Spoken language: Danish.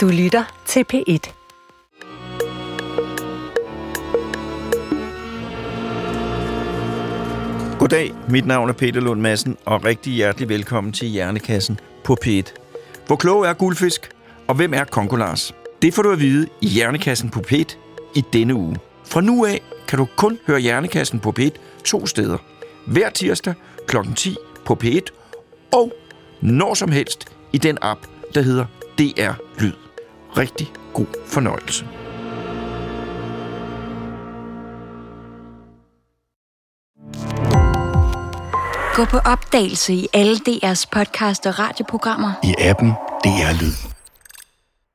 Du lytter til P1. Goddag, mit navn er Peter Lund Madsen, og rigtig hjertelig velkommen til Hjernekassen på P1. Hvor klog er Guldfisk, og hvem er Kongolars? Det får du at vide i Hjernekassen på P1 i denne uge. Fra nu af kan du kun høre Hjernekassen på P1 to steder. Hver tirsdag kl. 10 på P1, og når som helst i den app, der hedder DR Lyd. Rigtig god fornøjelse. Gå på opdagelse i alle DR's podcast og radioprogrammer. I appen DR Lyd.